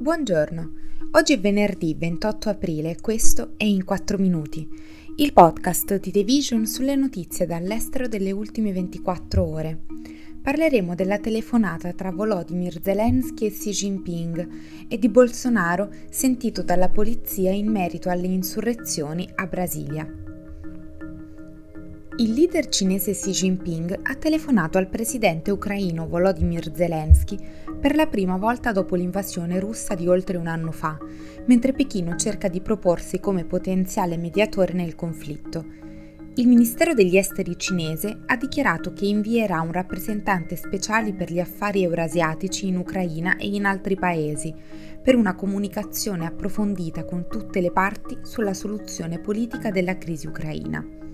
Buongiorno, oggi è venerdì 28 aprile e questo è In 4 Minuti, il podcast di The Vision sulle notizie dall'estero delle ultime 24 ore. Parleremo della telefonata tra Volodymyr Zelensky e Xi Jinping e di Bolsonaro sentito dalla polizia in merito alle insurrezioni a Brasilia. Il leader cinese Xi Jinping ha telefonato al presidente ucraino Volodymyr Zelensky per la prima volta dopo l'invasione russa di oltre un anno fa, mentre Pechino cerca di proporsi come potenziale mediatore nel conflitto. Il Ministero degli Esteri cinese ha dichiarato che invierà un rappresentante speciale per gli affari eurasiatici in Ucraina e in altri paesi, per una comunicazione approfondita con tutte le parti sulla soluzione politica della crisi ucraina.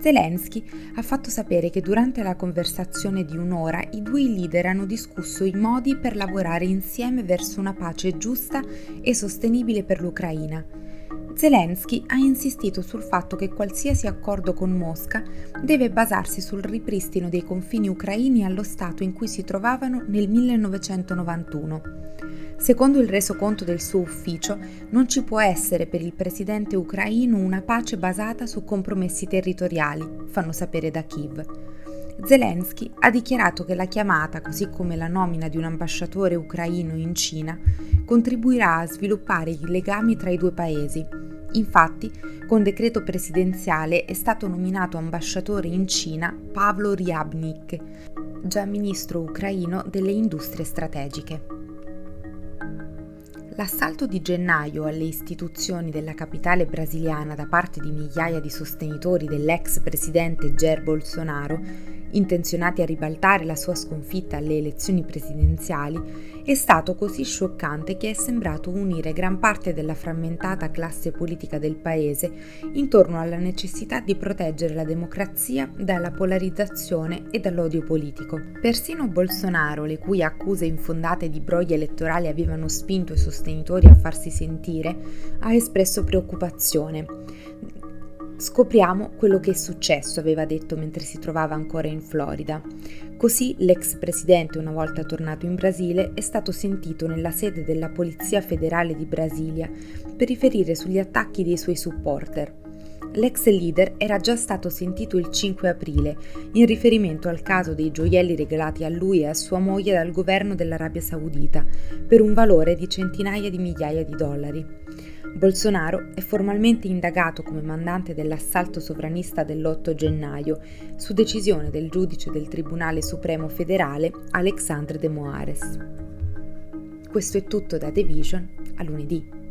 Zelensky ha fatto sapere che durante la conversazione di un'ora i due leader hanno discusso i modi per lavorare insieme verso una pace giusta e sostenibile per l'Ucraina. Zelensky ha insistito sul fatto che qualsiasi accordo con Mosca deve basarsi sul ripristino dei confini ucraini allo stato in cui si trovavano nel 1991 Secondo il resoconto del suo ufficio, non ci può essere per il presidente ucraino una pace basata su compromessi territoriali, fanno sapere da Kiev. Zelensky ha dichiarato che la chiamata, così come la nomina di un ambasciatore ucraino in Cina, contribuirà a sviluppare i legami tra i due paesi. Infatti, con decreto presidenziale è stato nominato ambasciatore in Cina Pavlo Ryabnik, già ministro ucraino delle industrie strategiche. L'assalto di gennaio alle istituzioni della capitale brasiliana da parte di migliaia di sostenitori dell'ex presidente Jair Bolsonaro intenzionati a ribaltare la sua sconfitta alle elezioni presidenziali, è stato così scioccante che è sembrato unire gran parte della frammentata classe politica del paese intorno alla necessità di proteggere la democrazia dalla polarizzazione e dall'odio politico. Persino Bolsonaro, le cui accuse infondate di brogli elettorali avevano spinto i sostenitori a farsi sentire, ha espresso preoccupazione Scopriamo quello che è successo, aveva detto mentre si trovava ancora in Florida. Così l'ex presidente, una volta tornato in Brasile, è stato sentito nella sede della Polizia federale di Brasilia per riferire sugli attacchi dei suoi supporter. L'ex leader era già stato sentito il 5 aprile in riferimento al caso dei gioielli regalati a lui e a sua moglie dal governo dell'Arabia Saudita per un valore di centinaia di migliaia di dollari. Bolsonaro è formalmente indagato come mandante dell'assalto sovranista dell'8 gennaio, su decisione del giudice del Tribunale Supremo federale Alexandre de Moares. Questo è tutto da The Vision, a lunedì.